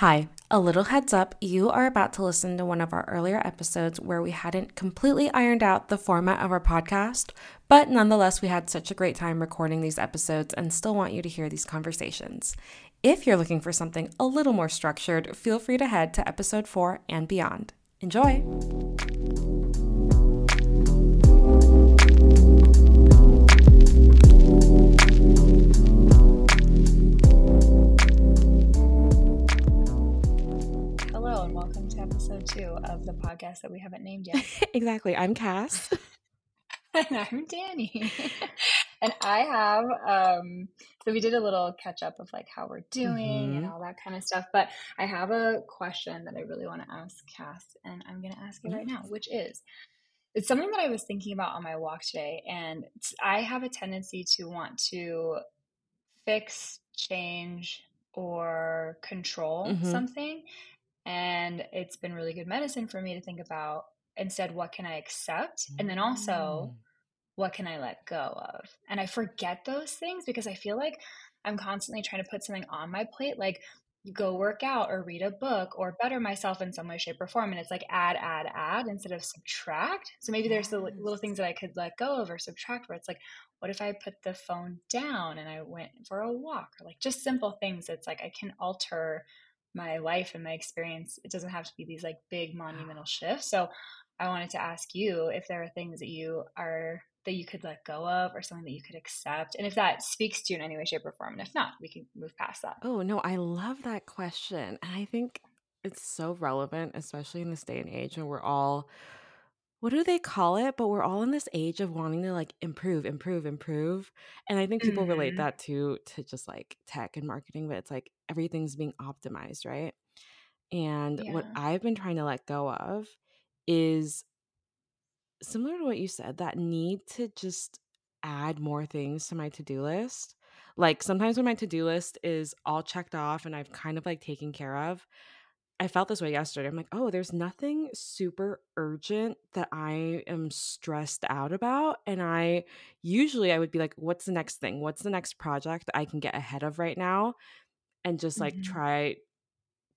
Hi, a little heads up you are about to listen to one of our earlier episodes where we hadn't completely ironed out the format of our podcast, but nonetheless, we had such a great time recording these episodes and still want you to hear these conversations. If you're looking for something a little more structured, feel free to head to episode four and beyond. Enjoy! Episode two of the podcast that we haven't named yet. exactly. I'm Cass. and I'm Dani. and I have, um, so we did a little catch up of like how we're doing and Mhm. all that kind of stuff. But I have a question that I really want to ask Cass, and I'm going to ask it right now, which is it's something that I was thinking about on my walk today. And I have a tendency to want to fix, change, or control Mhm. something. And it's been really good medicine for me to think about instead, what can I accept? And then also, mm. what can I let go of? And I forget those things because I feel like I'm constantly trying to put something on my plate, like go work out or read a book or better myself in some way, shape, or form. And it's like add, add, add instead of subtract. So maybe there's the little things that I could let go of or subtract where it's like, what if I put the phone down and I went for a walk or like just simple things. It's like I can alter my life and my experience. It doesn't have to be these like big monumental ah. shifts. So I wanted to ask you if there are things that you are that you could let go of or something that you could accept and if that speaks to you in any way shape or form and if not we can move past that Oh, no, I love that question. And I think it's so relevant, especially in this day and age when we're all, what do they call it? But we're all in this age of wanting to like improve, improve, improve. And I think people relate Mhm. that to to just like tech and marketing, but it's like everything's being optimized, right? And what I've been trying to let go of is similar to what you said, that need to just add more things to my to-do list. Like sometimes when my to-do list is all checked off and I've kind of like taken care of, I felt this way yesterday. I'm like, oh, there's nothing super urgent that I am stressed out about. And I usually I would be like, what's the next thing? What's the next project I can get ahead of right now? And just like Mhm. try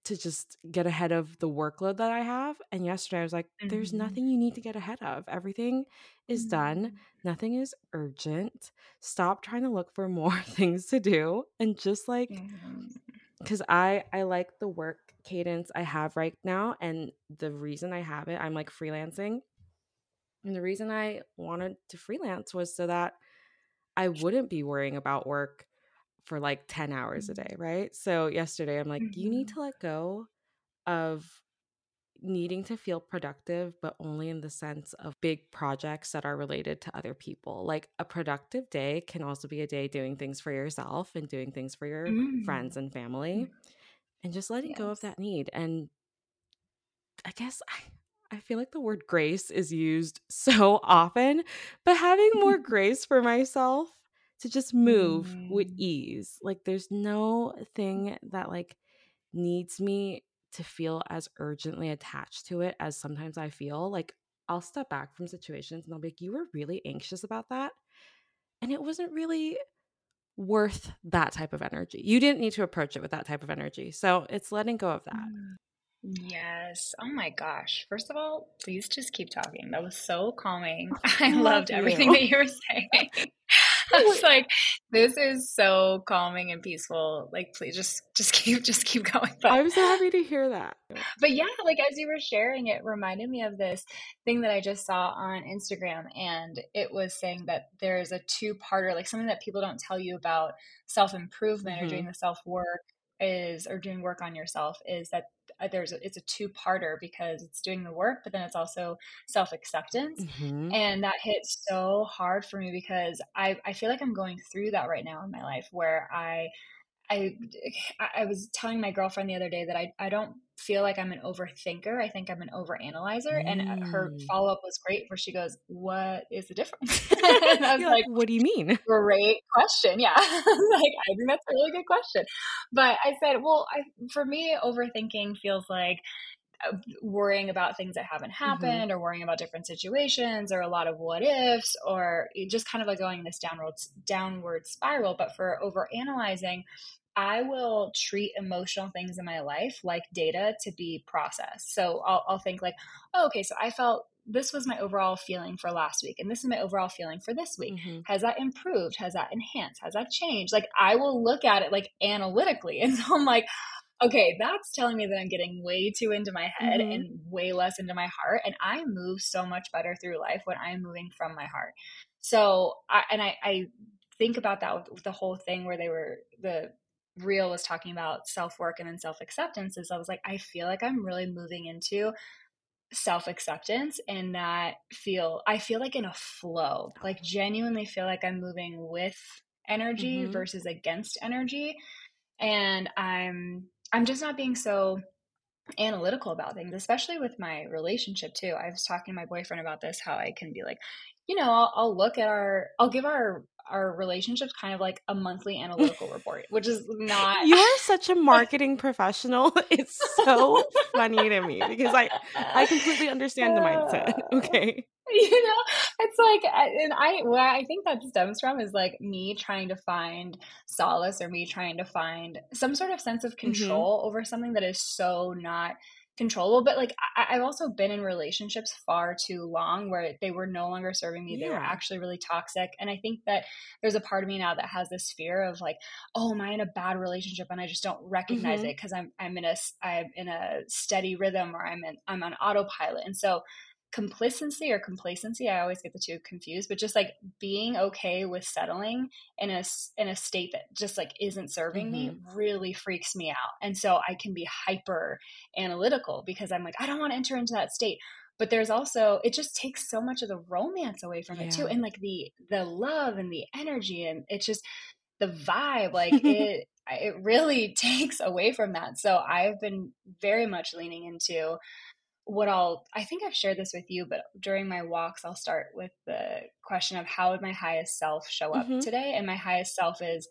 to just get ahead of the workload that I have. And yesterday I was like, there's Mhm. nothing you need to get ahead of. Everything is done. Mm. Nothing is urgent. Stop trying to look for more things to do and just like because I I like the work cadence I have right now and the reason I have it, I'm like freelancing. And the reason I wanted to freelance was so that I wouldn't be worrying about work for like 10 hours a day, right? So yesterday I'm like, you need Mhm. to let go of needing to feel productive, but only in the sense of big projects that are related to other people. Like a productive day can also be a day doing things for yourself and doing things for your friends Mm. and family and just letting go of that need. And I guess I, I feel like the word grace is used so often, but having more grace for myself to just move with Mm. ease. Like there's no thing that like needs me to feel as urgently attached to it as sometimes I feel. Like I'll step back from situations and I'll be like, you were really anxious about that. And it wasn't really worth that type of energy. You didn't need to approach it with that type of energy. So it's letting go of that. Mm. Yes. Oh my gosh. First of all, please just keep talking. That was so calming. I Love loved everything that you were saying. I was like, this is so calming and peaceful. Like, please just just keep just keep going. But I'm so happy to hear that. but yeah, like as you were sharing, it reminded me of this thing that I just saw on Instagram, and it was saying that there's a two-parter, like something that people don't tell you about self-improvement or hmm doing the self-work is or doing work on yourself is that there's a, it's a two-parter because it's doing the work, but then it's also self-acceptance. hmm And that hit so hard for me because I, I feel like I'm going through that right now in my life where I I I was telling my girlfriend the other day that I, I don't feel like I'm an overthinker. I think I'm an overanalyzer. And uh, her Mm. follow up was great, where she goes, "What is the difference?" and I was like, what do you mean? "Great question. Yeah, I like I think that's a really good question." But I said, "Well, I, for me, overthinking feels like." Worrying about things that haven't hmm happened or worrying about different situations or a lot of what ifs or just kind of like going in this downward downward spiral. But for over analyzing I will treat emotional things in my life like data to be processed. So I'll, I'll think like, oh, okay, so I felt this was my overall feeling for last week and this is my overall feeling for this week. Mm-hmm. has that improved? Has that enhanced? Has that changed? Like i will look at it like analytically and so i'm like okay, that's telling me that I'm getting way too into my head mm-hmm. and way less into my heart. And I move so much better through life when I'm moving from my heart. So, I, and I, I think about that with, with the whole thing where they were, the reel was talking about self work and then self acceptance. Is I was like, I feel like I'm really moving into self acceptance and that feel, I feel like in a flow, like genuinely feel like I'm moving with energy mm-hmm. versus against energy. And I'm I'm just not being so analytical about things, especially with my relationship too. I was talking to my boyfriend about this, how I can be like, you know, I'll, I'll look at our, I'll give our our relationships kind of like a monthly analytical report, which is not. You are such a marketing professional. It's so funny to me because I I completely understand the mindset. Okay. you know it's like and i what i think that stems from is like me trying to find solace or me trying to find some sort of sense of mm-hmm. control mm-hmm. over something that is so not controllable but like I, have also been in relationships far too long where they were no longer serving me yeah. they were actually really toxic and i think that there's a part of me now that has this fear of like oh am i in a bad relationship and i just don't recognize mm-hmm. it because i'm i'm in a i'm in a steady rhythm or i'm in i'm on autopilot and so complacency or complacency i always get the two confused but just like being okay with settling in a in a state that just like isn't serving mm-hmm. me really freaks me out and so i can be hyper analytical because i'm like i don't want to enter into that state but there's also it just takes so much of the romance away from yeah. it too and like the the love and the energy and it's just the vibe like it it really takes away from that so i've been very much leaning into what I'll, I think I've shared this with you, but during my walks, I'll start with the question of how would my highest self show up mm-hmm. today? And my highest self is,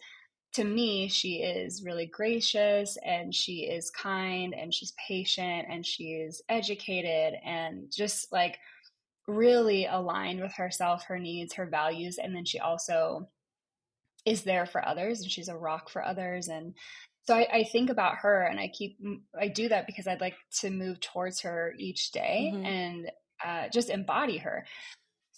to me, she is really gracious and she is kind and she's patient and she is educated and just like really aligned with herself, her needs, her values. And then she also is there for others and she's a rock for others and so I, I, think about her and I keep I do that because I'd like to move towards her each day mm-hmm. and uh, just embody her.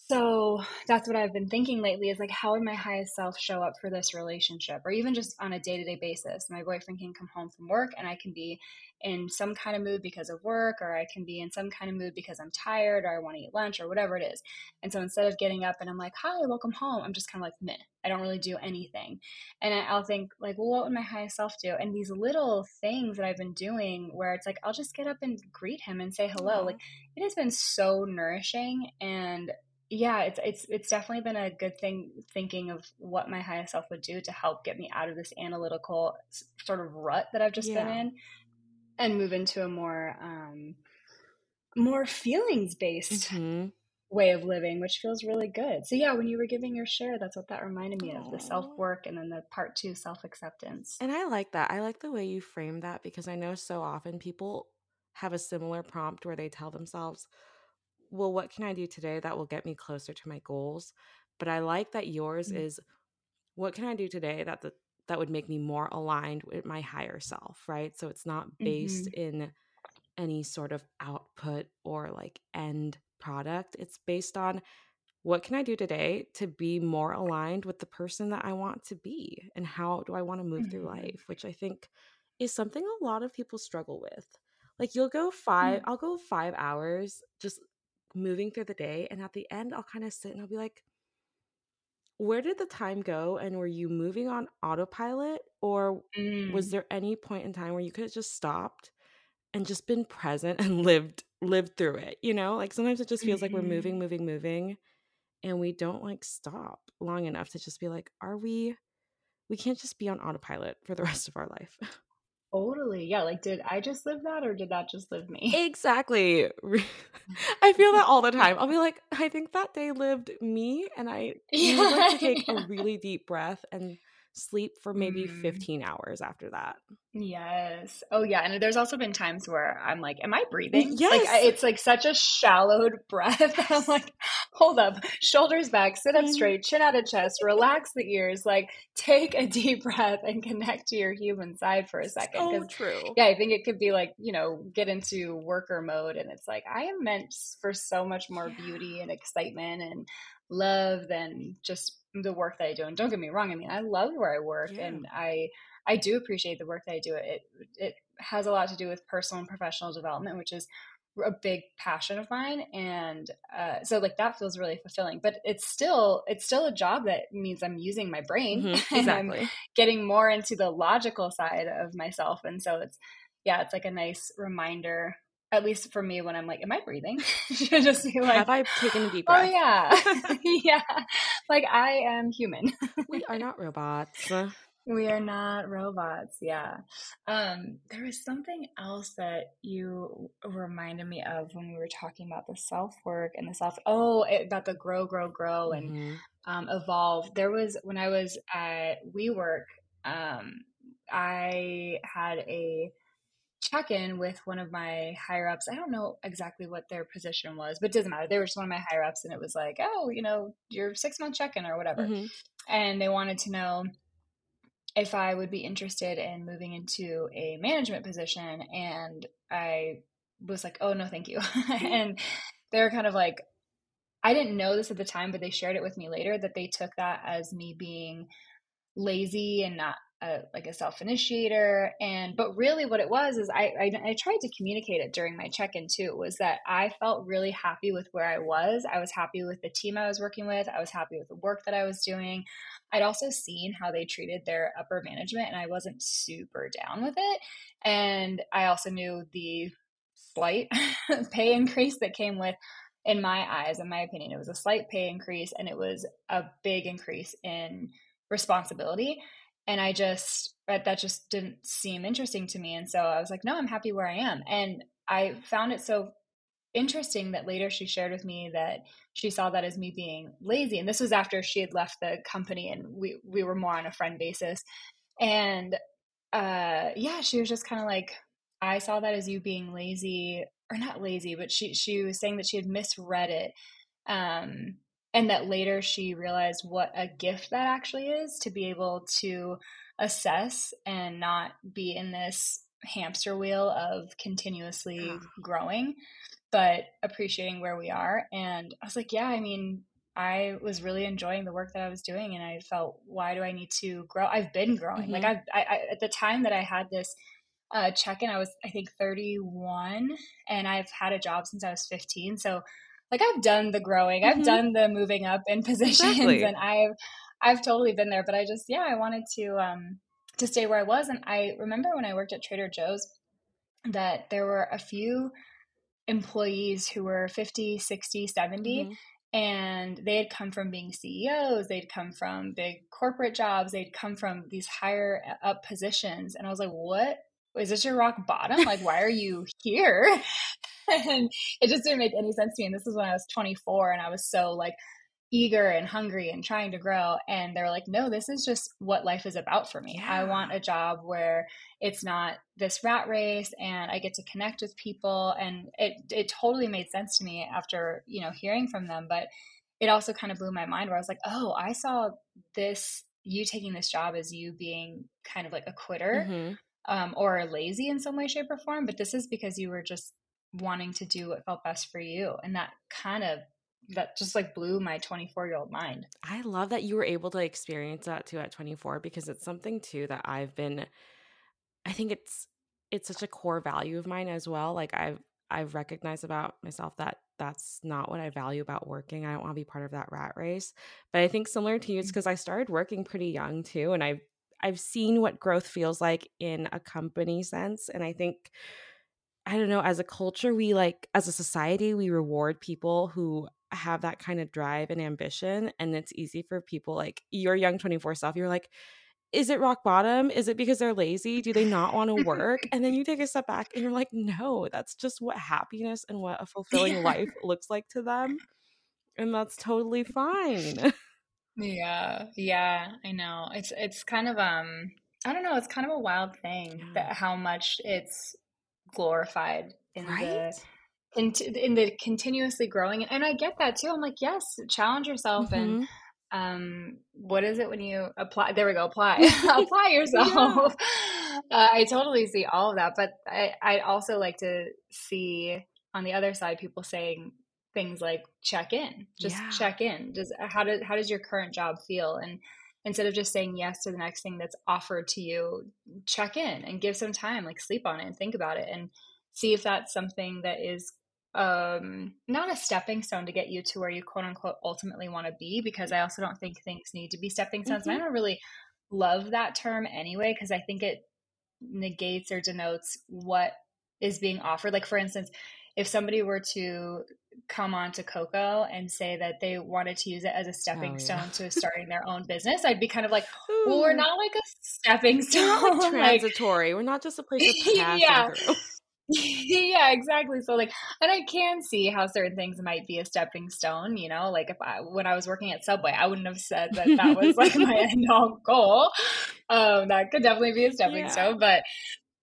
So that's what I've been thinking lately is like, how would my highest self show up for this relationship? Or even just on a day to day basis. My boyfriend can come home from work and I can be in some kind of mood because of work, or I can be in some kind of mood because I'm tired or I want to eat lunch or whatever it is. And so instead of getting up and I'm like, hi, welcome home, I'm just kind of like, meh, I don't really do anything. And I'll think, like, well, what would my highest self do? And these little things that I've been doing where it's like, I'll just get up and greet him and say hello. Like, it has been so nourishing and yeah, it's it's it's definitely been a good thing thinking of what my highest self would do to help get me out of this analytical sort of rut that I've just yeah. been in and move into a more um more feelings based mm-hmm. way of living which feels really good so yeah when you were giving your share that's what that reminded me Aww. of the self work and then the part two self acceptance and i like that i like the way you frame that because i know so often people have a similar prompt where they tell themselves well, what can I do today that will get me closer to my goals? But I like that yours mm-hmm. is what can I do today that the, that would make me more aligned with my higher self, right? So it's not based mm-hmm. in any sort of output or like end product. It's based on what can I do today to be more aligned with the person that I want to be and how do I want to move mm-hmm. through life, which I think is something a lot of people struggle with. Like you'll go 5 mm-hmm. I'll go 5 hours just moving through the day and at the end I'll kind of sit and I'll be like where did the time go and were you moving on autopilot or mm. was there any point in time where you could have just stopped and just been present and lived lived through it you know like sometimes it just feels mm-hmm. like we're moving mm-hmm. moving moving and we don't like stop long enough to just be like are we we can't just be on autopilot for the rest of our life Totally. Yeah. Like, did I just live that or did that just live me? Exactly. I feel that all the time. I'll be like, I think that day lived me. And I yeah. need to take a really deep breath and sleep for maybe mm. 15 hours after that. Yes. Oh yeah, and there's also been times where I'm like, "Am I breathing?" Yes. Like I, it's like such a shallowed breath. I'm like, "Hold up, shoulders back, sit up mm-hmm. straight, chin out of chest, relax the ears, like take a deep breath and connect to your human side for a second. So true. Yeah, I think it could be like you know get into worker mode, and it's like I am meant for so much more yeah. beauty and excitement and love than just the work that I do. And don't get me wrong, I mean, I love where I work yeah. and I I do appreciate the work that I do. It it has a lot to do with personal and professional development, which is a big passion of mine and uh, so like that feels really fulfilling but it's still it's still a job that means i'm using my brain mm-hmm, exactly. and i'm getting more into the logical side of myself and so it's yeah it's like a nice reminder at least for me when I'm like, am I breathing? just be like, have I taken a deep oh, breath? Oh yeah, yeah. Like I am human. we are not robots. We are not robots. Yeah. Um, there was something else that you reminded me of when we were talking about the self work and the self. Oh, it, about the grow, grow, grow, and mm-hmm. um, evolve. There was when I was at WeWork. Um, I had a check in with one of my higher ups. I don't know exactly what their position was, but it doesn't matter. They were just one of my higher ups, and it was like, oh, you know, your six month check in or whatever. Mm-hmm. And they wanted to know if I would be interested in moving into a management position. And I was like, oh, no, thank you. and they were kind of like, I didn't know this at the time, but they shared it with me later that they took that as me being lazy and not a, like a self initiator and but really what it was is I, I, I tried to communicate it during my check-in too was that i felt really happy with where i was. I was happy with the team i was working with. I was happy with the work that i was doing. I'd also seen how they treated their upper management and i wasn't super down with it. And i also knew the slight pay increase that came with in my eyes in my opinion it was a slight pay increase and it was a big increase in responsibility and I just that just didn't seem interesting to me and so I was like no I'm happy where I am and I found it so interesting that later she shared with me that she saw that as me being lazy and this was after she had left the company and we we were more on a friend basis and uh yeah she was just kind of like I saw that as you being lazy or not lazy but she she was saying that she had misread it um and that later she realized what a gift that actually is to be able to assess and not be in this hamster wheel of continuously growing but appreciating where we are. And i was like yeah i mean i was really enjoying the work that i was doing and i felt why do i need to grow? I've been growing. Mm-hmm. like I've, I, I at the time that i had this uh, check-in i was i think 31 and i've had a job since i was 15 so like I've done the growing, mm-hmm. I've done the moving up in positions exactly. and I've I've totally been there, but I just yeah, I wanted to um to stay where I was and I remember when I worked at Trader Joe's that there were a few employees who were 50, 60, 70 mm-hmm. and they had come from being CEOs, they'd come from big corporate jobs, they'd come from these higher up positions and I was like, "What is this your rock bottom? Like, why are you here? and it just didn't make any sense to me. And this is when I was 24 and I was so like eager and hungry and trying to grow. And they're like, no, this is just what life is about for me. Yeah. I want a job where it's not this rat race and I get to connect with people. And it, it totally made sense to me after, you know, hearing from them. But it also kind of blew my mind where I was like, oh, I saw this, you taking this job as you being kind of like a quitter. Mm-hmm. Um, or lazy in some way, shape, or form, but this is because you were just wanting to do what felt best for you and that kind of that just like blew my 24 year old mind i love that you were able to experience that too at 24 because it's something too that i've been i think it's it's such a core value of mine as well like i've i've recognized about myself that that's not what i value about working i don't want to be part of that rat race but i think similar to you it's because mm-hmm. i started working pretty young too and i've i've seen what growth feels like in a company sense and i think I don't know, as a culture, we like, as a society, we reward people who have that kind of drive and ambition. And it's easy for people like your young 24 self, you're like, is it rock bottom? Is it because they're lazy? Do they not want to work? and then you take a step back and you're like, no, that's just what happiness and what a fulfilling life looks like to them. And that's totally fine. Yeah, yeah, I know. It's it's kind of um I don't know, it's kind of a wild thing Yeah. that how much it's glorified in Right? the in, in the continuously growing and I get that too. I'm like, yes, challenge yourself and Mhm. um what is it when you apply there we go apply apply Yeah. yourself uh, i totally see all of that but i i also like to see on the other side people saying things like check in just Yeah. check in does how does how does your current job feel and instead of just saying yes to the next thing that's offered to you check in and give some time like sleep on it and think about it and see if that's something that is um not a stepping stone to get you to where you quote unquote ultimately want to be because i also don't think things need to be stepping stones and i Mhm. don't really love that term anyway because i think it negates or denotes what is being offered like for instance if somebody were to come on to coco and say that they wanted to use it as a stepping Oh, yeah. stone to starting their own business i'd be kind of like well we're not like a stepping like stone like transitory. We're not just a place you're passing yeah through. yeah, exactly. So like, and I can see how certain things might be a stepping stone. You know, like if I when I was working at Subway, I wouldn't have said that that was like my end all goal. Um, that could definitely be a stepping Yeah. stone, but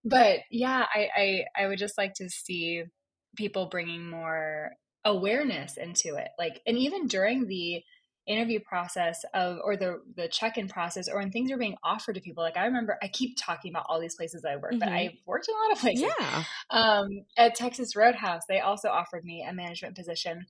but yeah, I I I would just like to see people bringing more awareness into it, like, and even during the interview process of or the the check-in process or when things are being offered to people like i remember i keep talking about all these places i work but Mhm. i've worked in a lot of places Yeah. um, at Texas Roadhouse, they also offered me a management position.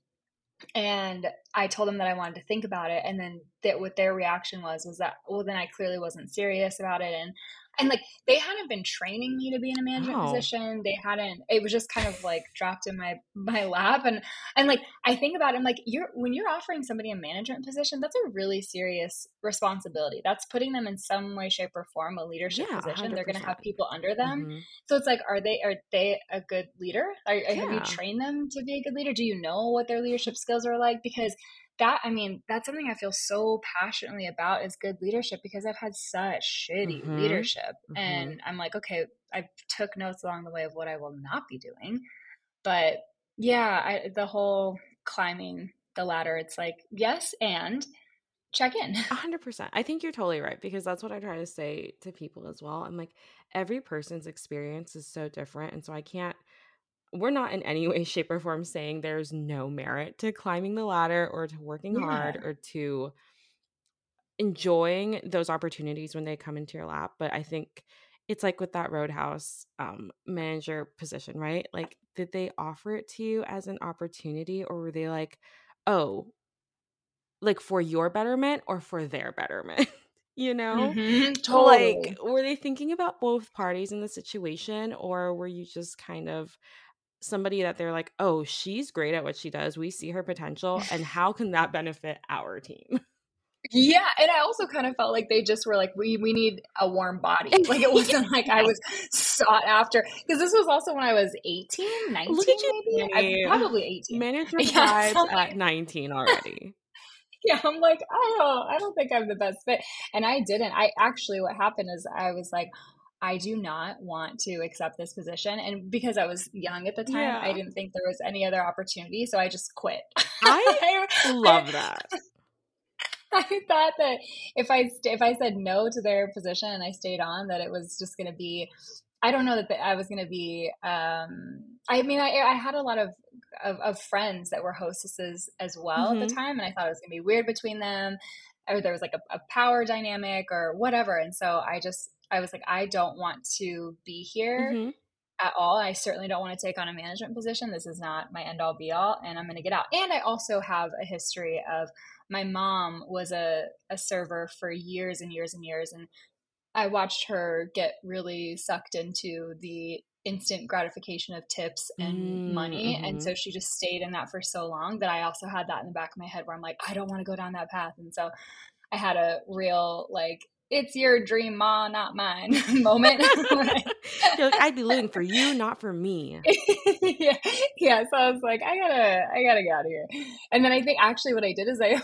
And I told them that I wanted to think about it. And then that what their reaction was was that, well, then I clearly wasn't serious about it. And and like they hadn't been training me to be in a management Oh. position. They hadn't it was just kind of like dropped in my my lap. And and like I think about it, I'm like, you're when you're offering somebody a management position, that's a really serious responsibility. That's putting them in some way, shape, or form a leadership Yeah, position. They're gonna have people under them. Mhm. So it's like, are they are they a good leader? Are, have you Yeah. trained them to be a good leader? Do you know what their leadership skills are like? Because that, I mean, that's something I feel so passionately about is good leadership because I've had such shitty Mhm. leadership, Mhm. and I'm like, okay, I took notes along the way of what I will not be doing, but yeah, I, the whole climbing the ladder, it's like yes, and check in. A hundred percent. I think you're totally right because that's what I try to say to people as well. I'm like, every person's experience is so different. And so I can't, we're not in any way, shape, or form saying there's no merit to climbing the ladder or to working hard or to enjoying those opportunities when they come into your lap. But I think it's like with that Roadhouse um, manager position, right? Like, did they offer it to you as an opportunity or were they like, oh, like for your betterment or for their betterment? you know? hmm Like, were they thinking about both parties in the situation or were you just kind of somebody that they're like, "Oh, she's great at what she does. We see her potential and how can that benefit our team?" Yeah, and I also kind of felt like they just were like, we we need a warm body. Like it wasn't like I was sought after because this was also when I was 18, 19 Look at you, maybe. I probably 18. Manager Yeah, vibes at 19 already. yeah, I'm like, I don't I don't think I'm the best fit. And I didn't. I actually what happened is I was like I do not want to accept this position. And because I was young at the time, I didn't think there was any other opportunity. So I just quit. I I, love that. I thought that if I if I said no to their position and I stayed on, that it was just going to be. I don't know that the, I was going to be. Um, I mean, I, I had a lot of, of of friends that were hostesses as well at the Mhm. time, and I thought it was going to be weird between them, or there was like a, a power dynamic or whatever. And so I just I was like, I don't want to be here Mhm. at all. I certainly don't want to take on a management position. This is not my end all be all, and I'm going to get out. And I also have a history of my mom was a, a server for years and years and years, and I watched her get really sucked into the instant gratification of tips and Mm, money. And mhm. so she just stayed in that for so long that I also had that in the back of my head where I'm like, I don't want to go down that path. And so I had a real, like, it's your dream, ma, not mine moment. Like, "I'd be living for you, not for me." yeah, yeah. So I was like, I gotta, I gotta get out of here. And then I think actually what I did is I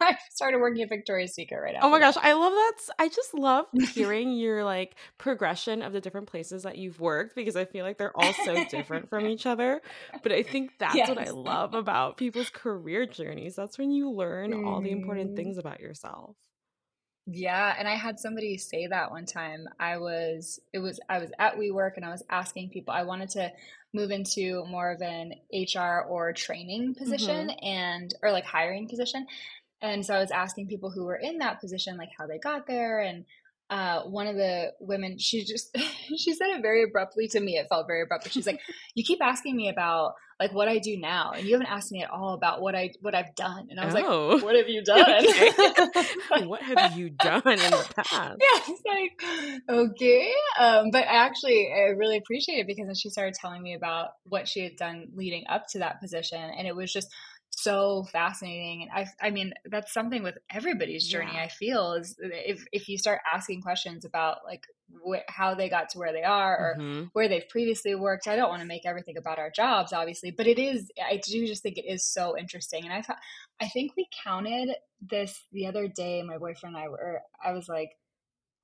I started working at Victoria's Secret right now. Oh my gosh. I love that. I just love hearing your like progression of the different places that you've worked because I feel like they're all so different from each other. But I think that's yes. what I love about people's career journeys. That's when you learn mm. all the important mm-hmm. things about yourself. Yeah, and I had somebody say that one time. I was it was I was at WeWork and I was asking people I wanted to move into more of an HR or training position mm-hmm. and or like hiring position. And so I was asking people who were in that position like how they got there and uh, one of the women, she just she said it very abruptly to me. It felt very abrupt. But she's like, "You keep asking me about like what I do now, and you haven't asked me at all about what I what I've done." And I was oh. like, "What have you done? What have you done in the past?" Yeah, it's like okay, um, but I actually I really appreciate it because then she started telling me about what she had done leading up to that position, and it was just so fascinating and i i mean that's something with everybody's journey yeah. i feel is if if you start asking questions about like wh- how they got to where they are or mm-hmm. where they've previously worked i don't want to make everything about our jobs obviously but it is i do just think it is so interesting and i thought i think we counted this the other day my boyfriend and i were i was like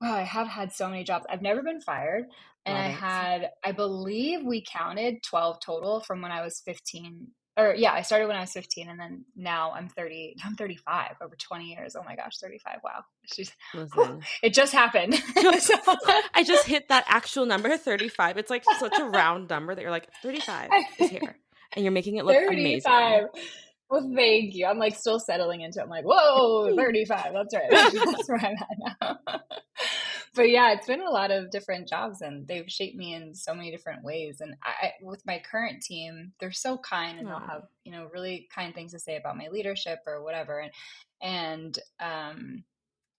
wow i have had so many jobs i've never been fired and Love i it. had i believe we counted 12 total from when i was 15 or yeah, I started when I was 15 and then now I'm 30, I'm 35 over 20 years. Oh my gosh, 35. Wow. She's, whew, it just happened. so, I just hit that actual number 35. It's like such a round number that you're like 35 is here and you're making it look 35. amazing. Well, thank you. I'm like still settling into it. I'm like, whoa, 35. That's right. That's where I'm at now but yeah, it's been a lot of different jobs and they've shaped me in so many different ways. And I, with my current team, they're so kind and they'll have, you know, really kind things to say about my leadership or whatever. And, and, um,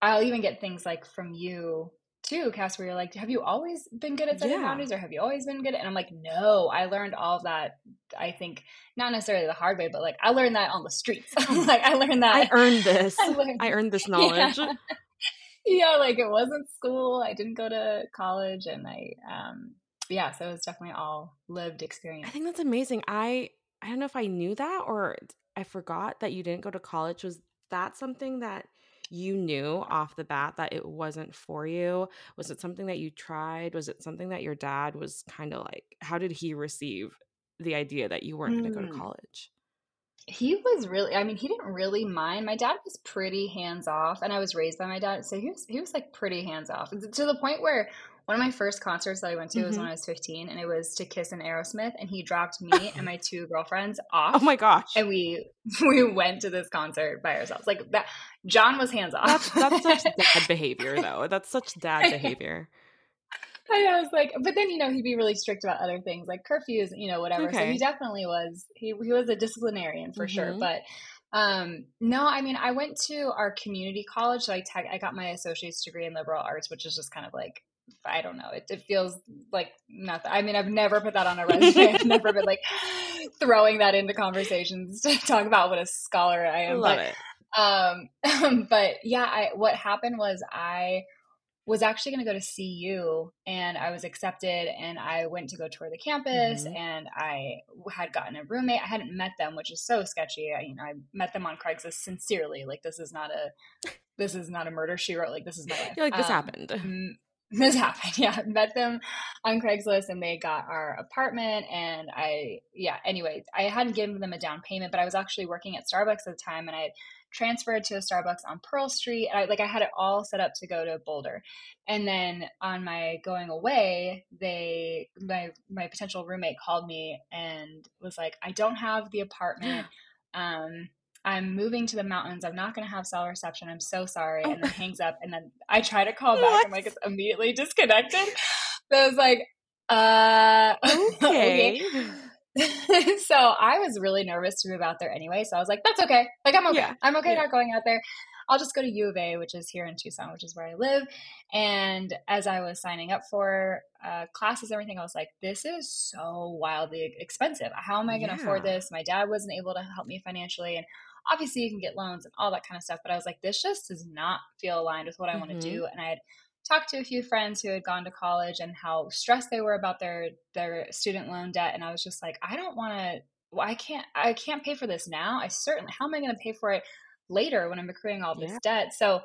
I'll even get things like from you too, Cass, where you're like, have you always been good at setting yeah. boundaries or have you always been good at, and I'm like, no, I learned all that. I think not necessarily the hard way, but like I learned that on the streets. like I learned that. I earned this. I, learned, I earned this knowledge. Yeah yeah, like it wasn't school. I didn't go to college and I um yeah, so it was definitely all lived experience. I think that's amazing. I I don't know if I knew that or I forgot that you didn't go to college. Was that something that you knew off the bat that it wasn't for you? Was it something that you tried? Was it something that your dad was kind of like how did he receive the idea that you weren't mm. going to go to mm. college? He was really i mean he didn't really mind. My dad was pretty hands off and i was raised by my dad so he was he was like pretty hands off. To the point where one of my first concerts that i went to mm-hmm. was when mm-hmm. i was 15 and it was to kiss an Aerosmith and he dropped me and my two girlfriends off oh my gosh. and we we went to this concert by ourselves. Like that john was hands off. That's, that's such dad behavior though. That's such dad behavior I was like, but then you know he'd be really strict about other things like curfews, you know, whatever. Okay. So he definitely was he he was a disciplinarian for mm-hmm. sure. But um no, I mean I went to our community college, so I tag, I got my associate's degree in liberal arts, which is just kind of like I don't know. It, it feels like nothing. I mean, I've never put that on a resume. I've never been like throwing that into conversations to talk about what a scholar I am. I love but, it. Um, but yeah, I, what happened was I was actually going to go to CU and I was accepted and I went to go tour the campus mm-hmm. and I had gotten a roommate. I hadn't met them, which is so sketchy. I, you know, I met them on Craigslist sincerely. Like this is not a, this is not a murder she wrote. Like this is my life. You're like this um, happened. This happened. Yeah. Met them on Craigslist and they got our apartment and I, yeah, anyway, I hadn't given them a down payment, but I was actually working at Starbucks at the time and I transferred to a Starbucks on Pearl Street. I, like I had it all set up to go to Boulder. And then on my going away, they my my potential roommate called me and was like, "I don't have the apartment. Um, I'm moving to the mountains. I'm not going to have cell reception. I'm so sorry." And then hangs up. And then I try to call back. What? I'm like, it's immediately disconnected. So I was like, uh, okay. okay. so I was really nervous to move out there anyway. So I was like, that's okay. Like, I'm okay. Yeah. I'm okay yeah. not going out there. I'll just go to U of A, which is here in Tucson, which is where I live. And as I was signing up for uh, classes and everything, I was like, this is so wildly expensive. How am I going to yeah. afford this? My dad wasn't able to help me financially. And obviously, you can get loans and all that kind of stuff. But I was like, this just does not feel aligned with what I mm-hmm. want to do. And I had talked to a few friends who had gone to college and how stressed they were about their their student loan debt and I was just like I don't want to well, I can't I can't pay for this now. I certainly how am I going to pay for it later when I'm accruing all this Yeah. debt. So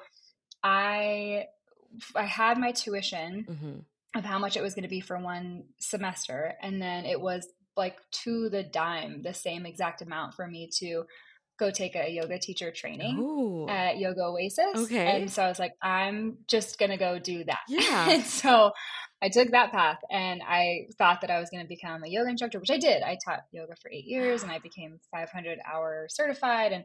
I I had my tuition Mhm. of how much it was going to be for one semester and then it was like to the dime the same exact amount for me to go take a yoga teacher training Ooh. at Yoga Oasis. Okay. And so I was like, I'm just going to go do that. Yeah. and so I took that path and I thought that I was going to become a yoga instructor, which I did. I taught yoga for eight years and I became 500 hour certified and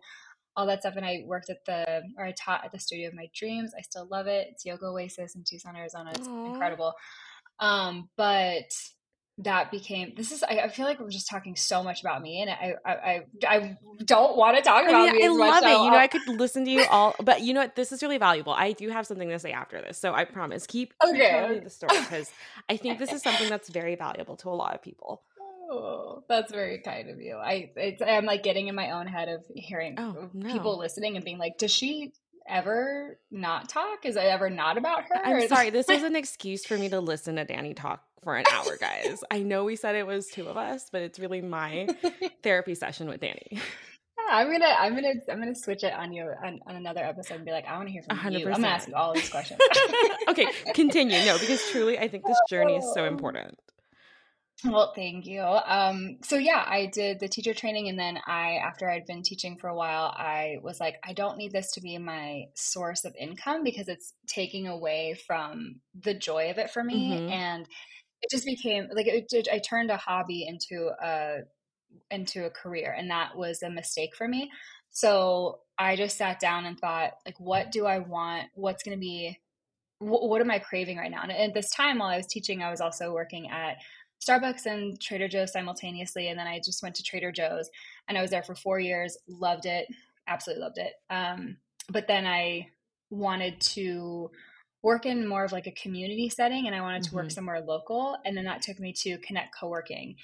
all that stuff. And I worked at the, or I taught at the studio of my dreams. I still love it. It's Yoga Oasis in Tucson, Arizona. It's Aw. incredible. Um, but that became this is I, I feel like we're just talking so much about me and I I I, I don't want to talk I about mean, me I as much love it. so You know, I'll- could listen to you all, but you know what? This is really valuable. I do have something to say after this, so I promise. Keep, Okay. telling me the story because I think this is something that's very valuable to a lot of people. Oh, that's very kind of you. I it's, I'm like getting in my own head of hearing Oh, no. people listening and being like, does she ever not talk? Is it ever not about her? I'm sorry. This is an excuse for me to listen to Dani talk for an hour, guys. I know we said it was two of us, but it's really my therapy session with Dani. I'm gonna I'm gonna I'm gonna switch it on you on, on another episode and be like, I want to hear from A hundred you. I'm gonna ask you all these questions. okay, continue. No, because truly, I think this journey is so important. Well, thank you. Um, so yeah, I did the teacher training, and then I, after I'd been teaching for a while, I was like, I don't need this to be my source of income because it's taking away from the joy of it for me, Mhm. and it just became like it, it, I turned a hobby into a into a career, and that was a mistake for me. So I just sat down and thought, like, what do I want? What's going to be wh- what am I craving right now? And at this time, while I was teaching, I was also working at Starbucks and Trader Joe's simultaneously. And then I just went to Trader Joe's and I was there for four years, loved it, absolutely loved it. Um, but then I wanted to work in more of like a community setting and I wanted to work Mhm. somewhere local. And then that took me to Connect Co-working.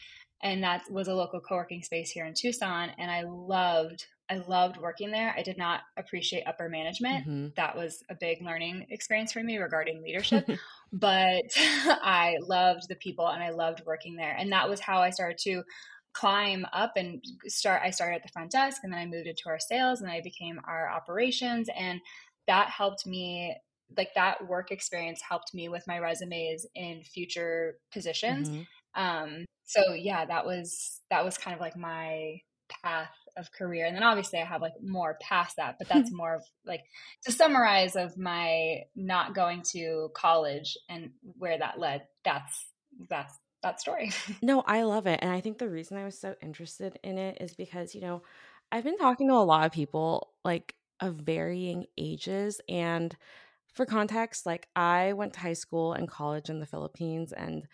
And that was a local co-working space here in Tucson. And I loved, I loved working there. I did not appreciate upper management Mhm. that was a big learning experience for me regarding leadership. But I loved the people and I loved working there. And that was how I started to climb up and start. I started at the front desk and then I moved into our sales and I became our operations. And that helped me, like that work experience helped me with my resumes in future positions. Mhm. Um, so yeah, that was, that was kind of like my path of career. And then obviously I have like more past that, but that's more of like to summarize of my not going to college and where that led. That's that's that story. No, I love it. And I think the reason I was so interested in it is because, you know, I've been talking to a lot of people like of varying ages. And for context, like I went to high school and college in the Philippines, and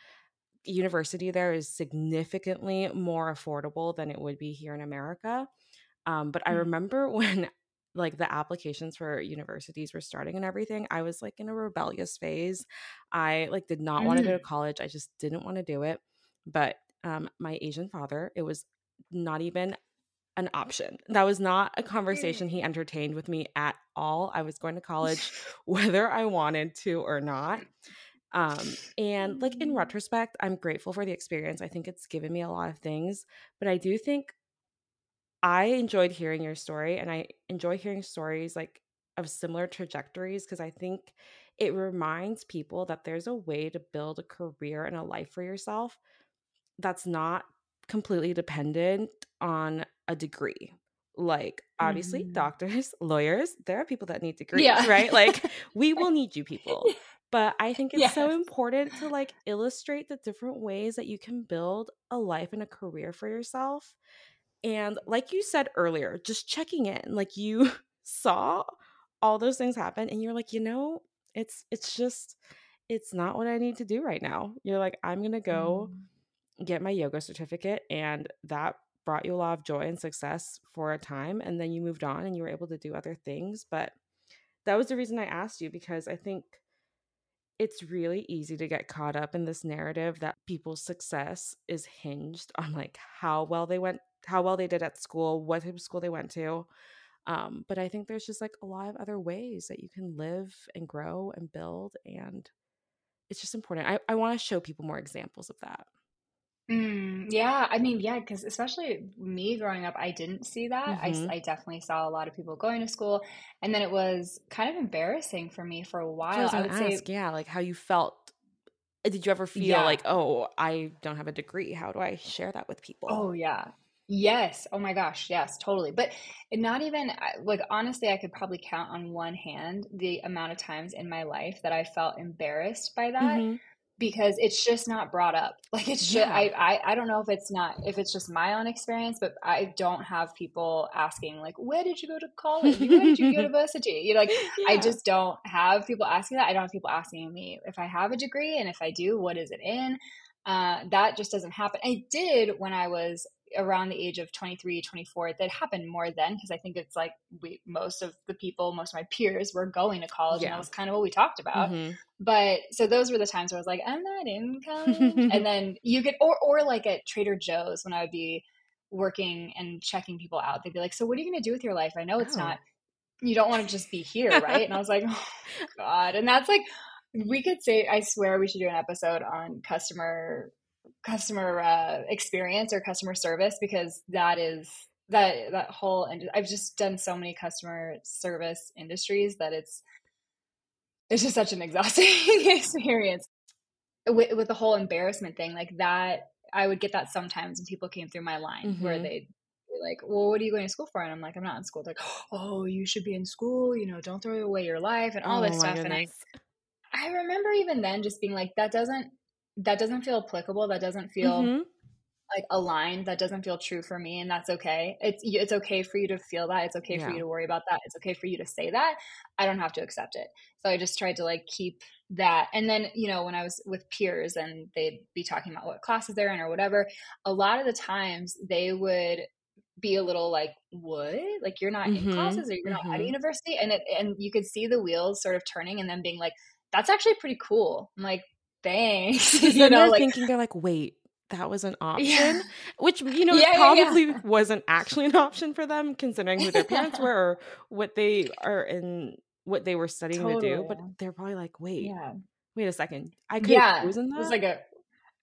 university there is significantly more affordable than it would be here in America. Um, but I Mm. remember when like the applications for universities were starting and everything, I was like in a rebellious phase. I like did not want to go to college. I just didn't want to do it. But um, my Asian father, it was not even an option. That was not a conversation he entertained with me at all. I was going to college whether I wanted to or not. Um, and like in Mm. retrospect, I'm grateful for the experience. I think it's given me a lot of things, but I do think I enjoyed hearing your story and I enjoy hearing stories like of similar trajectories because I think it reminds people that there's a way to build a career and a life for yourself that's not completely dependent on a degree. Like, obviously, Mhm. doctors, lawyers, there are people that need degrees, Yeah. right? Like, we will need you people. But I think it's so important to like illustrate the different ways that you can build a life and a career for yourself. And like you said earlier, just checking in, like you saw all those things happen and you're like, you know, it's it's just it's not what I need to do right now. You're like, I'm going to go Mm. get my yoga certificate and that brought you a lot of joy and success for a time and then you moved on and you were able to do other things, but that was the reason I asked you because I think it's really easy to get caught up in this narrative that people's success is hinged on like how well they went how well they did at school what type of school they went to um, but i think there's just like a lot of other ways that you can live and grow and build and it's just important. I, I want to show people more examples of that Mm, yeah, I mean, yeah, because especially me growing up, I didn't see that. I, s- Mhm. I definitely saw a lot of people going to school, and then it was kind of embarrassing for me for a I while. I gonna would say, yeah, like, how you felt. Uh, Did you ever feel yeah, like, "Oh, I don't have a degree. How do I share that with people?" oh yeah, yes, oh my gosh, yes, totally. But not even like honestly, I could probably count on one hand the amount of times in my life that I felt embarrassed by that Mhm. Because it's just not brought up. Like it's just Yeah. I, I I don't know if it's not if it's just my own experience, but I don't have people asking like, where did you go to college? Where did you go to university? You know, like I just don't have people asking that. I don't have people asking me if I have a degree and if I do, what is it in? Uh, that just doesn't happen. I did when I was around the age of 23 24 that happened more then because i think it's like we most of the people most of my peers were going to college and that was kind of what we talked about Mhm. but so those were the times where I was like, I'm not in college. And then you get, or, or like at Trader Joe's when I would be working and checking people out, they'd be like, So what are you going to do with your life? I know it's Oh. not, you don't want to just be here, right? And I was like, Oh God. And that's like, we could say, I swear we should do an episode on customer, customer uh, experience or customer service because that is, that that whole and I've just done so many customer service industries that it's it's just such an exhausting experience. With, with the whole embarrassment thing like that i would get that sometimes when people came through my line where Mhm. they'd be like well what are you going to school for? And i'm like i'm not in school. They're like oh you should be in school you know don't throw away your life and all Oh this stuff and i i remember even then just being like that doesn't that doesn't feel applicable that doesn't feel Mhm. like aligned that doesn't feel true for me and that's okay. It's it's okay for you to feel that. It's okay for you to worry about that. It's okay for you to say that. I don't have to accept it. So i just tried to like keep that. And then you know when i was with peers and they'd be talking about what classes they're in or whatever a lot of the times they would be a little like what? Like you're not in Mhm. classes or you're not at a Mhm. university? And it and you could see the wheels sort of turning and then being like that's actually pretty cool. I'm like thanks you know they're like thinking they're like, "Wait, that was an yeah option?" Which, you know, it yeah yeah yeah probably wasn't actually an option for them considering who their parents were or what they are in what they were studying to do, but they're probably like, "Wait, Yeah. wait a second. I could have Yeah. chosen It was that?" like a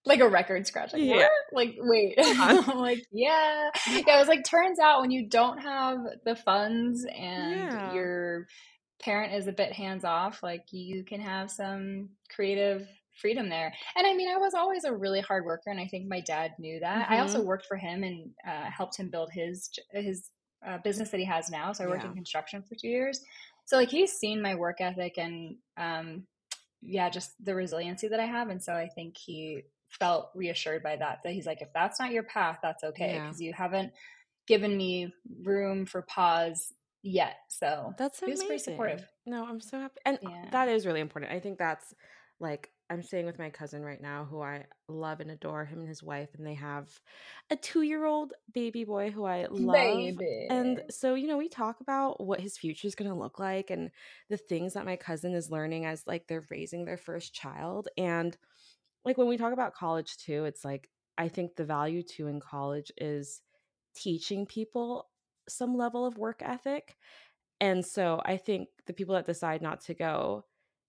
like a record scratch. Like, what? Yeah. Like, wait. I'm like, yeah. Yeah, it was like turns out when you don't have the funds and Yeah. your parent is a bit hands off, like you can have some creative freedom there. And I mean, I was always a really hard worker and I think my dad knew that. I also Mhm. worked for him and uh, helped him build his his uh, business that he has now. So I worked in construction for 2 years. So like he's seen my work ethic and um yeah, just the resiliency that I have. And so I think he felt reassured by that, that he's like, if that's not your path, that's okay. Yeah. Cause you haven't given me room for pause yet. So That's was pretty amazing. supportive. No, I'm so happy. And Yeah. that is really important. I think that's like I'm staying with my cousin right now who I love and adore him and his wife and they have a 2-year-old baby boy who I love. And so, you know, we talk about what his future is going to look like and the things that my cousin is learning as like they're raising their first child. And like when we talk about college too, it's like I think the value too in college is teaching people some level of work ethic and so I think the people that decide not to go,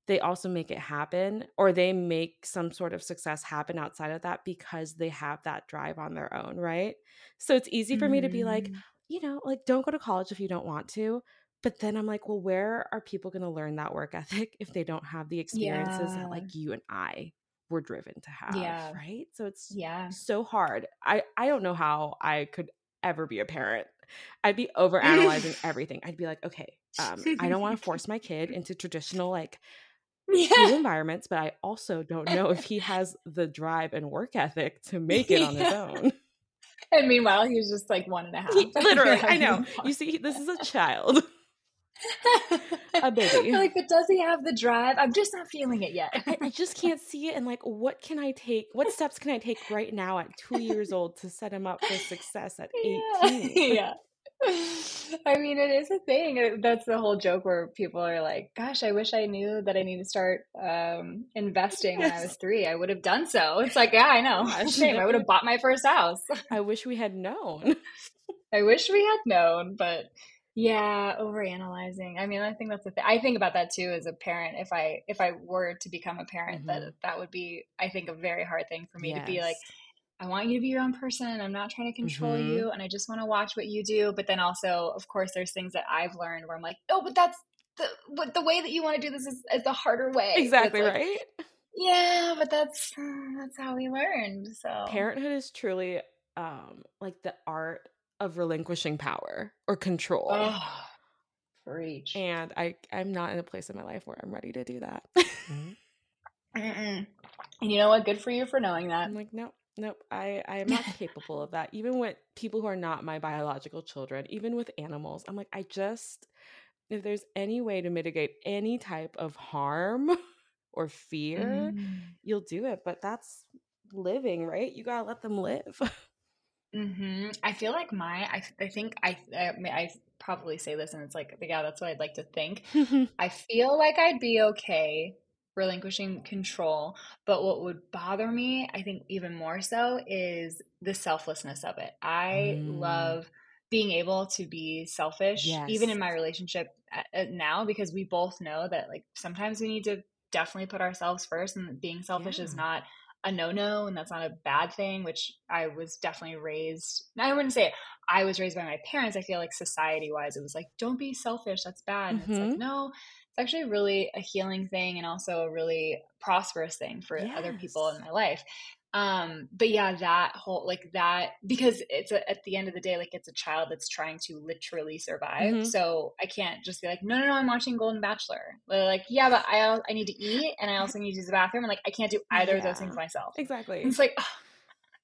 they also make it happen or they make some sort of success happen outside of that because they have that drive on their own, right? So it's easy for me to be like, hmm you know, like don't go to college if you don't want to. But then I'm like, well, where are people going to learn that work ethic if they don't have the experiences that like you and I were driven to have, Yeah. right? So it's Yeah. so hard. I I don't know how I could ever be a parent I'd be overanalyzing everything. I'd be like, "Okay, um, I don't wanna force my kid into traditional, like, yeah. environments, but I also don't know if he has the drive and work ethic to make it on his own." And meanwhile, he was just like one and a half. He literally, I know. You see, this is a child, a baby. like, but does he have the drive? I'm just not feeling it yet. I I just can't see it, and, like, what can I take what steps can I take right now at 2 years old to set him up for success at Yeah, 18? yeah. I mean, it is a thing. That's the whole joke where people are like, "Gosh, I wish I knew that I need to start um, investing when I was three. I would have done so." It's like, yeah, I know. Gosh, Same. I would have bought my first house. I wish we had known. I wish we had known, but yeah, overanalyzing. I mean, I think that's the thing. I think about that too as a parent. If I if I were to become a parent, that Mhm. that would be, I think, a very hard thing for me to be like, Yes. I want you to be your own person. I'm not trying to control Mhm. you. And I just want to watch what you do. But then also, of course, there's things that I've learned where I'm like, no, but that's the, what the way that you want to do this is, is the harder way. Exactly like, right. Yeah, but that's that's how we learned. So Parenthood is truly um like the art of relinquishing power or control. Oh, preach. And I I'm not in a place in my life where I'm ready to do that. Mm-mm. And you know what? Good for you for knowing that. I'm like, nope, nope. I I am not capable of that. Even with people who are not my biological children, even with animals, I'm like, I just if there's any way to mitigate any type of harm or fear, Mm. you'll do it. But that's living, right? You gotta let them live. hmm I feel like my, I, I think I, I, I probably say this and it's like, yeah, that's what I'd like to think. I feel like I'd be okay relinquishing control, but what would bother me, I think even more so, is the selflessness of it. I Mm. love being able to be selfish, even in my relationship at, at now, because we both know that like sometimes we need to definitely put ourselves first, and being selfish is not a no-no and that's not a bad thing which i was definitely raised i wouldn't say i was raised by my parents i feel like society wise it was like don't be selfish that's bad and it's like Mhm. no it's actually really a healing thing and also a really prosperous thing for other people in my life. Um but yeah that whole like that because it's a, at the end of the day like it's a child that's trying to literally survive. Mhm. so i can't just be like no no no i'm watching golden bachelor. They're like yeah but i i need to eat and i also need to use the bathroom. And like i can't do either of those things myself. Exactly. it's like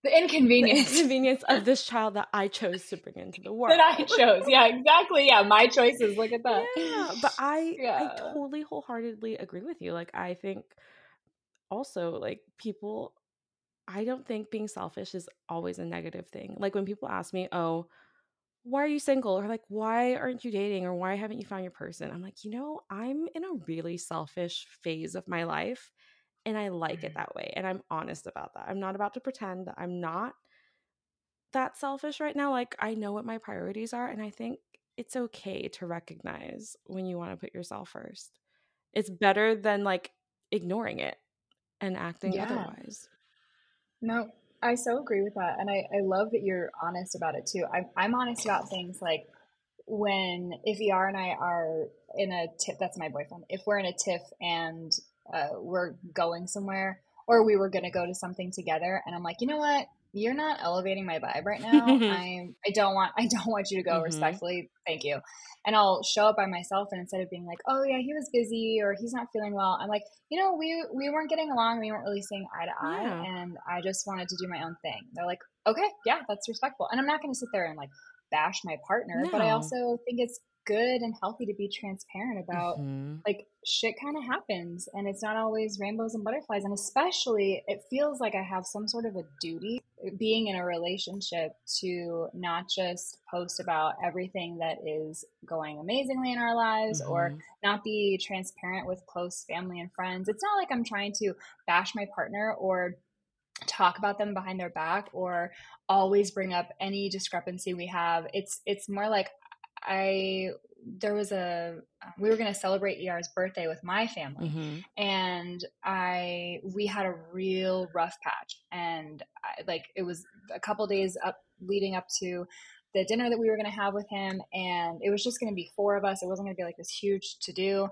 the The inconvenience inconvenience of this child that I chose to bring into the world. that i chose yeah exactly yeah my choices look at that Yeah, but I yeah I totally wholeheartedly agree with you. Like I think also like people I don't think being selfish is always a negative thing. Like when people ask me, "Oh, why are you single?" or like, "Why aren't you dating?" or "Why haven't you found your person?" I'm like, "You know, I'm in a really selfish phase of my life and I like it Mhm. that way and I'm honest about that. I'm not about to pretend that I'm not that selfish right now. Like I know what my priorities are and I think it's okay to recognize when you want to put yourself first. It's better than like ignoring it and acting yeah otherwise. No, I so agree with that. And I, I love that you're honest about it too. I'm, I'm honest about things like when, if ER and I are in a tiff, that's my boyfriend, if we're in a tiff and uh, we're going somewhere or we were going to go to something together and I'm like, you know what? You're not elevating my vibe right now. I'm, I don't want, I don't want you to go Mhm. respectfully. Thank you. And I'll show up by myself and instead of being like, oh yeah, he was busy or he's not feeling well, I'm like, you know, we we weren't getting along. We weren't really seeing eye to eye, Yeah. and I just wanted to do my own thing. They're like, okay, yeah, that's respectful, and I'm not going to sit there and like bash my partner, but I also think it's good and healthy to be transparent about Mhm. like shit kind of happens, and it's not always rainbows and butterflies, and especially it feels like I have some sort of a duty being in a relationship to not just post about everything that is going amazingly in our lives or Mhm. not be transparent with close family and friends. It's not like I'm trying to bash my partner or talk about them behind their back or always bring up any discrepancy we have. It's it's more like I there was a we were going to celebrate ER's birthday with my family. Mhm. and I we had a real rough patch. And I, like it was a couple days up leading up to the dinner that we were going to have with him. And it was just going to be four of us. It wasn't going to be like this huge to do.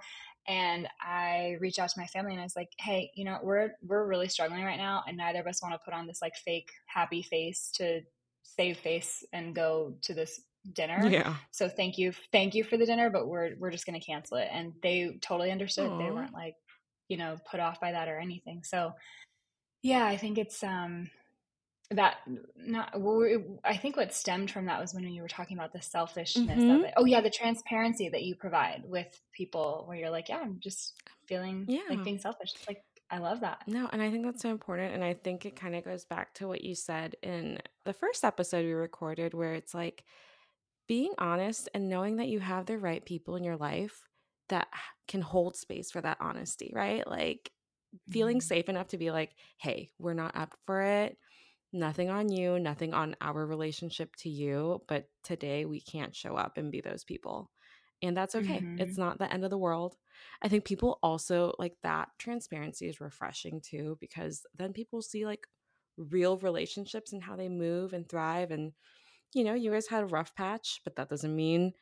And I reached out to my family and I was like hey you know we're we're really struggling right now. And neither of us want to put on this like fake happy face to save face and go to this dinner Yeah. so thank you thank you for the dinner but we're we're just going to cancel it and they totally understood they weren't like you know put off by that or anything so yeah i think it's um that not we- i think what stemmed from that was when you were talking about the selfishness of Mhm. it oh yeah the transparency that you provide with people where you're like yeah i'm just feeling Yeah. like being selfish it's like i love that No, and I think that's so important. And I think it kind of goes back to what you said in the first episode we recorded, where it's like being honest and knowing that you have the right people in your life that can hold space for that honesty, right? Like feeling Mhm. safe enough to be like, hey, we're not up for it. Nothing on you, nothing on our relationship to you. But today we can't show up and be those people. And that's okay. Mhm. It's not the end of the world. I think people also like that transparency is refreshing too, because then people see like real relationships and how they move and thrive. And, you know, you guys had a rough patch, but that doesn't mean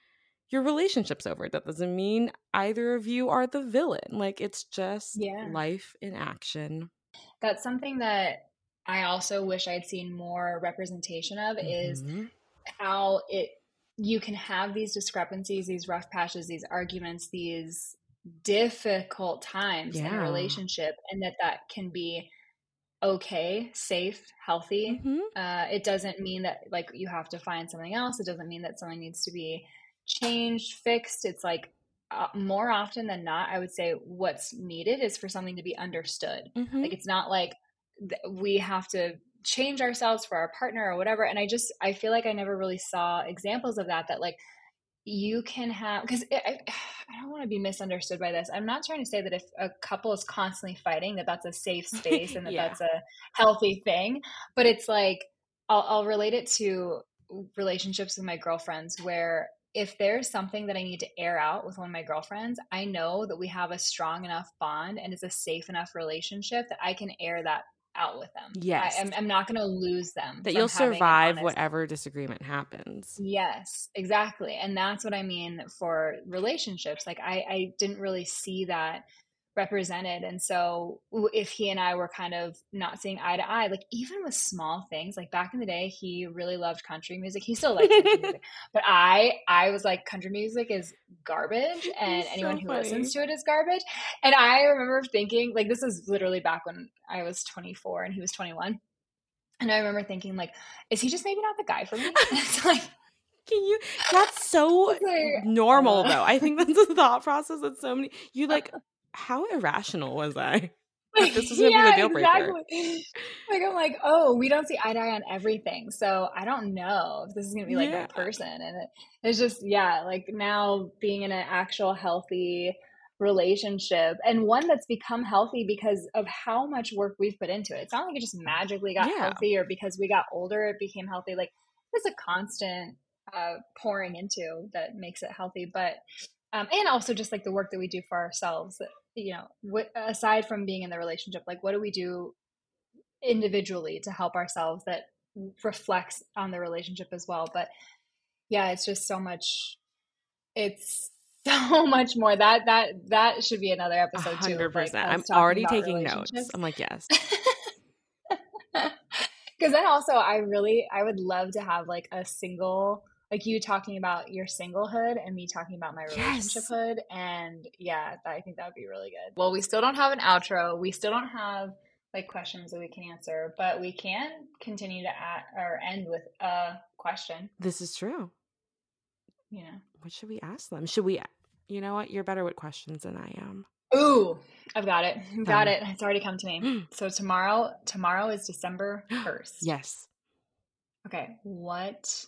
your relationship's over. That doesn't mean either of you are the villain. Like, it's just Yeah. life in action. That's something that I also wish I'd seen more representation of is Mhm. how it you can have these discrepancies, these rough patches, these arguments, these difficult times in a relationship and that that can be okay, safe, healthy. Mhm. Uh, it doesn't mean that like you have to find something else. It doesn't mean that something needs to be changed, fixed. It's like uh, more often than not, I would say what's needed is for something to be understood. Mhm. Like it's not like th- we have to change ourselves for our partner or whatever. And I just I feel like I never really saw examples of that. That like you can have because I, I don't want to be misunderstood by this. I'm not trying to say that if a couple is constantly fighting that that's a safe space and that Yeah. that's a healthy thing. But it's like I'll, I'll relate it to relationships with my girlfriends where if there's something that I need to air out with one of my girlfriends, I know that we have a strong enough bond and it's a safe enough relationship that I can air that out with them. Yes. I, am I'm not going to lose them. That you'll survive whatever disagreement happens. Yes, exactly. And that's what I mean for relationships. Like I, I didn't really see that represented. And so if he and I were kind of not seeing eye to eye, like even with small things, like back in the day, he really loved country music. He still likes country music. But I I was like country music is garbage and It's anyone who funny. listens to it is garbage. And I remember thinking like this is literally back when I was 24 and he was 21. And I remember thinking like is he just maybe not the guy for me? it's like Can you? That's so like, normal, uh. though. I think that's a thought process that so many. You like, how irrational was I? That this was gonna be the deal breaker. exactly. Like I'm like, oh, we don't see eye to eye on everything, so I don't know if this is gonna be like Yeah. that person. And it, it's just yeah, like now being in an actual healthy relationship and one that's become healthy because of how much work we've put into it. It's not like it just magically got Yeah. healthy or because we got older it became healthy. Like it's a constant uh, pouring into that makes it healthy, but um, and also just like the work that we do for ourselves you know what, aside from being in the relationship like what do we do individually to help ourselves that reflects on the relationship as well but yeah it's just so much it's so much more that that that should be another episode too hundred of, like. I'm already taking notes. I'm like, yes. because then also i really i would love to have like a single like you talking about your singlehood and me talking about my Yes. relationshiphood and yeah that, i think that would be really good well we still don't have an outro we still don't have like questions that we can answer but we can continue to add or end with a question This is true. you know What should we ask them? Should we? You know what? You're better with questions than I am. ooh i've got it got Done. it it's already come to me mm. so tomorrow tomorrow is december 1st Yes. Okay, what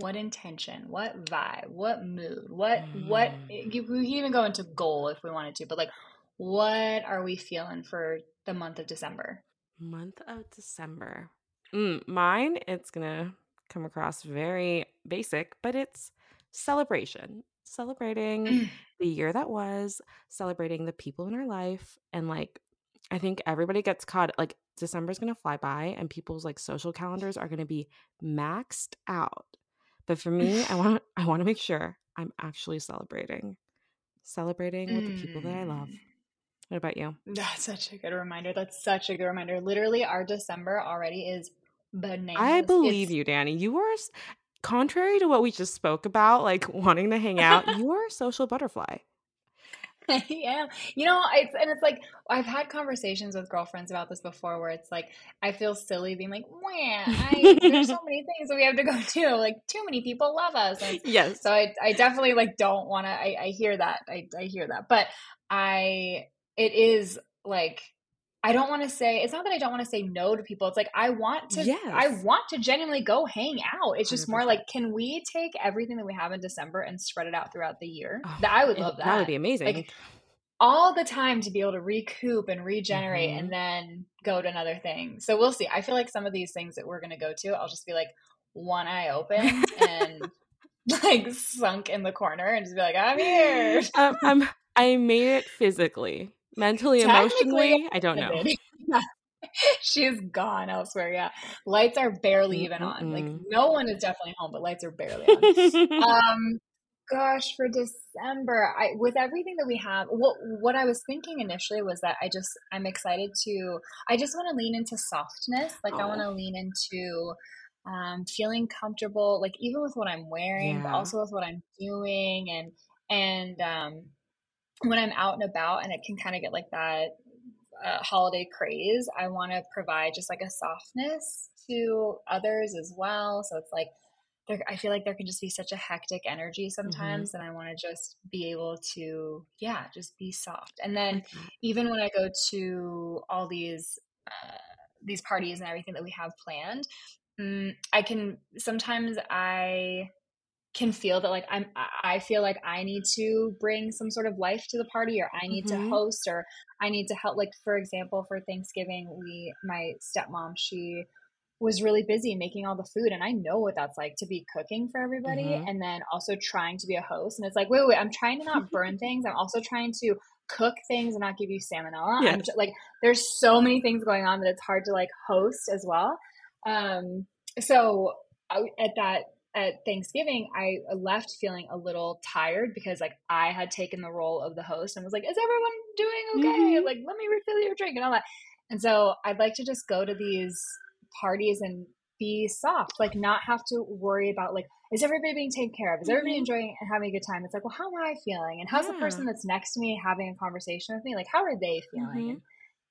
what intention, what vibe, what mood, what what Mm. you, we can even go into goal if we wanted to, but like what are we feeling for the month of December? Month of December. Mm, mine, it's gonna come across very basic, but it's celebration. Celebrating Mm. the year that was, celebrating the people in our life, and like I think everybody gets caught like December's gonna fly by and people's like social calendars are gonna be maxed out. But for me, I want I want to make sure I'm actually celebrating. Celebrating with the people that I love. Mm. What about you? That's such a good reminder. That's such a good reminder. Literally, our December already is bananas. I believe It's- you, Dani. You are contrary to what we just spoke about, like wanting to hang out. you are a social butterfly. I am. You know, it's and it's like I've had conversations with girlfriends about this before where it's like I feel silly being like, I there's so many things that we have to go to. Like too many people love us. And Yes. so I I definitely like don't wanna I, I hear that. I, I hear that. But I it is like I don't want to say it's not that I don't want to say no to people. It's like I want to I want to genuinely go hang out. It's just more 100%. like can we take everything that we have in December and spread it out throughout the year? Oh, that I would love that. That would be amazing. Like all the time to be able to recoup and regenerate Mhm. and then go to another thing. So we'll see. I feel like some of these things that we're going to go to, I'll just be like one eye open and like sunk in the corner and just be like, I'm here. um, I'm I made it physically, mentally, emotionally. I don't know. Yeah. She's gone elsewhere. Yeah, lights are barely even on. Like no one is definitely home, but lights are barely on. um, gosh, for December, I with everything that we have, what what I was thinking initially was that I just I'm excited to. I just want to lean into softness. Like I want to lean into um, feeling comfortable, like even with what I'm wearing, yeah. but also with what I'm doing, and and um, when I'm out and about, and it can kind of get like that uh, holiday craze, I want to provide just like a softness to others as well. So it's like there, I feel like there can just be such a hectic energy mm-hmm. sometimes, mm-hmm. and I want to just be able to, yeah, just be soft. And then mm-hmm. even when I go to all these uh, these parties and everything that we have planned, um, I can sometimes I can feel that like I'm I feel like I need to bring some sort of life to the party or I need mm-hmm. to host or I need to help like for example for Thanksgiving we my stepmom she was really busy making all the food and I know what that's like to be cooking for everybody mm-hmm. and then also trying to be a host and it's like wait wait I'm trying to not burn things I'm also trying to cook things and not give you salmonella yes. I'm just, like there's so many things going on that it's hard to like host as well um so I, at that at Thanksgiving, I left feeling a little tired because like I had taken the role of the host and was like, "Is everyone doing okay? Mm-hmm. Like, let me refill your drink and all that." And so I'd like to just go to these parties and be soft, like not have to worry about like, is everybody being taken care of? Is everybody mm-hmm. enjoying and having a good time? It's like, well, how am I feeling? And how's yeah. the person that's next to me having a conversation with me? Like, how are they feeling? Mm-hmm. And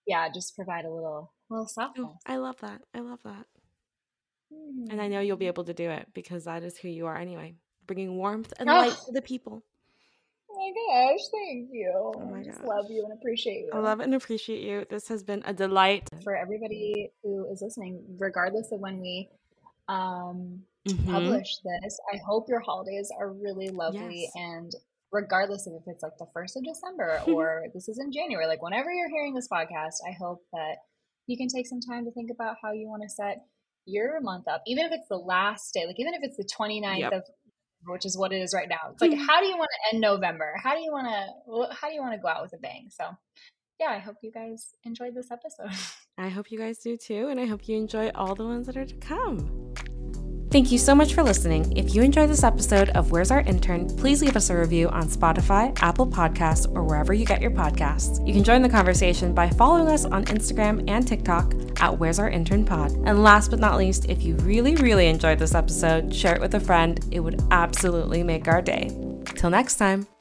yeah, just provide a little little softness. I love that. I love that. And I know you'll be able to do it because that is who you are anyway, bringing warmth and light to the people. Oh my gosh, thank you. Oh my gosh. love you and appreciate you. I love and appreciate you. This has been a delight. For everybody who is listening, regardless of when we um, mm-hmm. publish this, I hope your holidays are really lovely yes. and regardless of if it's like the first of December or this is in January, like whenever you're hearing this podcast, I hope that you can take some time to think about how you want to set your month up, even if it's the last day, like even if it's the 29th yep. of which is what it is right now. It's like mm-hmm. how do you want to end November? How do you want to how do you want to go out with a bang? So, yeah, I hope you guys enjoyed this episode. I hope you guys do too, and I hope you enjoy all the ones that are to come. Thank you so much for listening. If you enjoyed this episode of Where's Our Intern, please leave us a review on Spotify, Apple Podcasts, or wherever you get your podcasts. You can join the conversation by following us on Instagram and TikTok at Where's Our Intern Pod. And last but not least, if you really, really enjoyed this episode, share it with a friend. It would absolutely make our day. Till next time.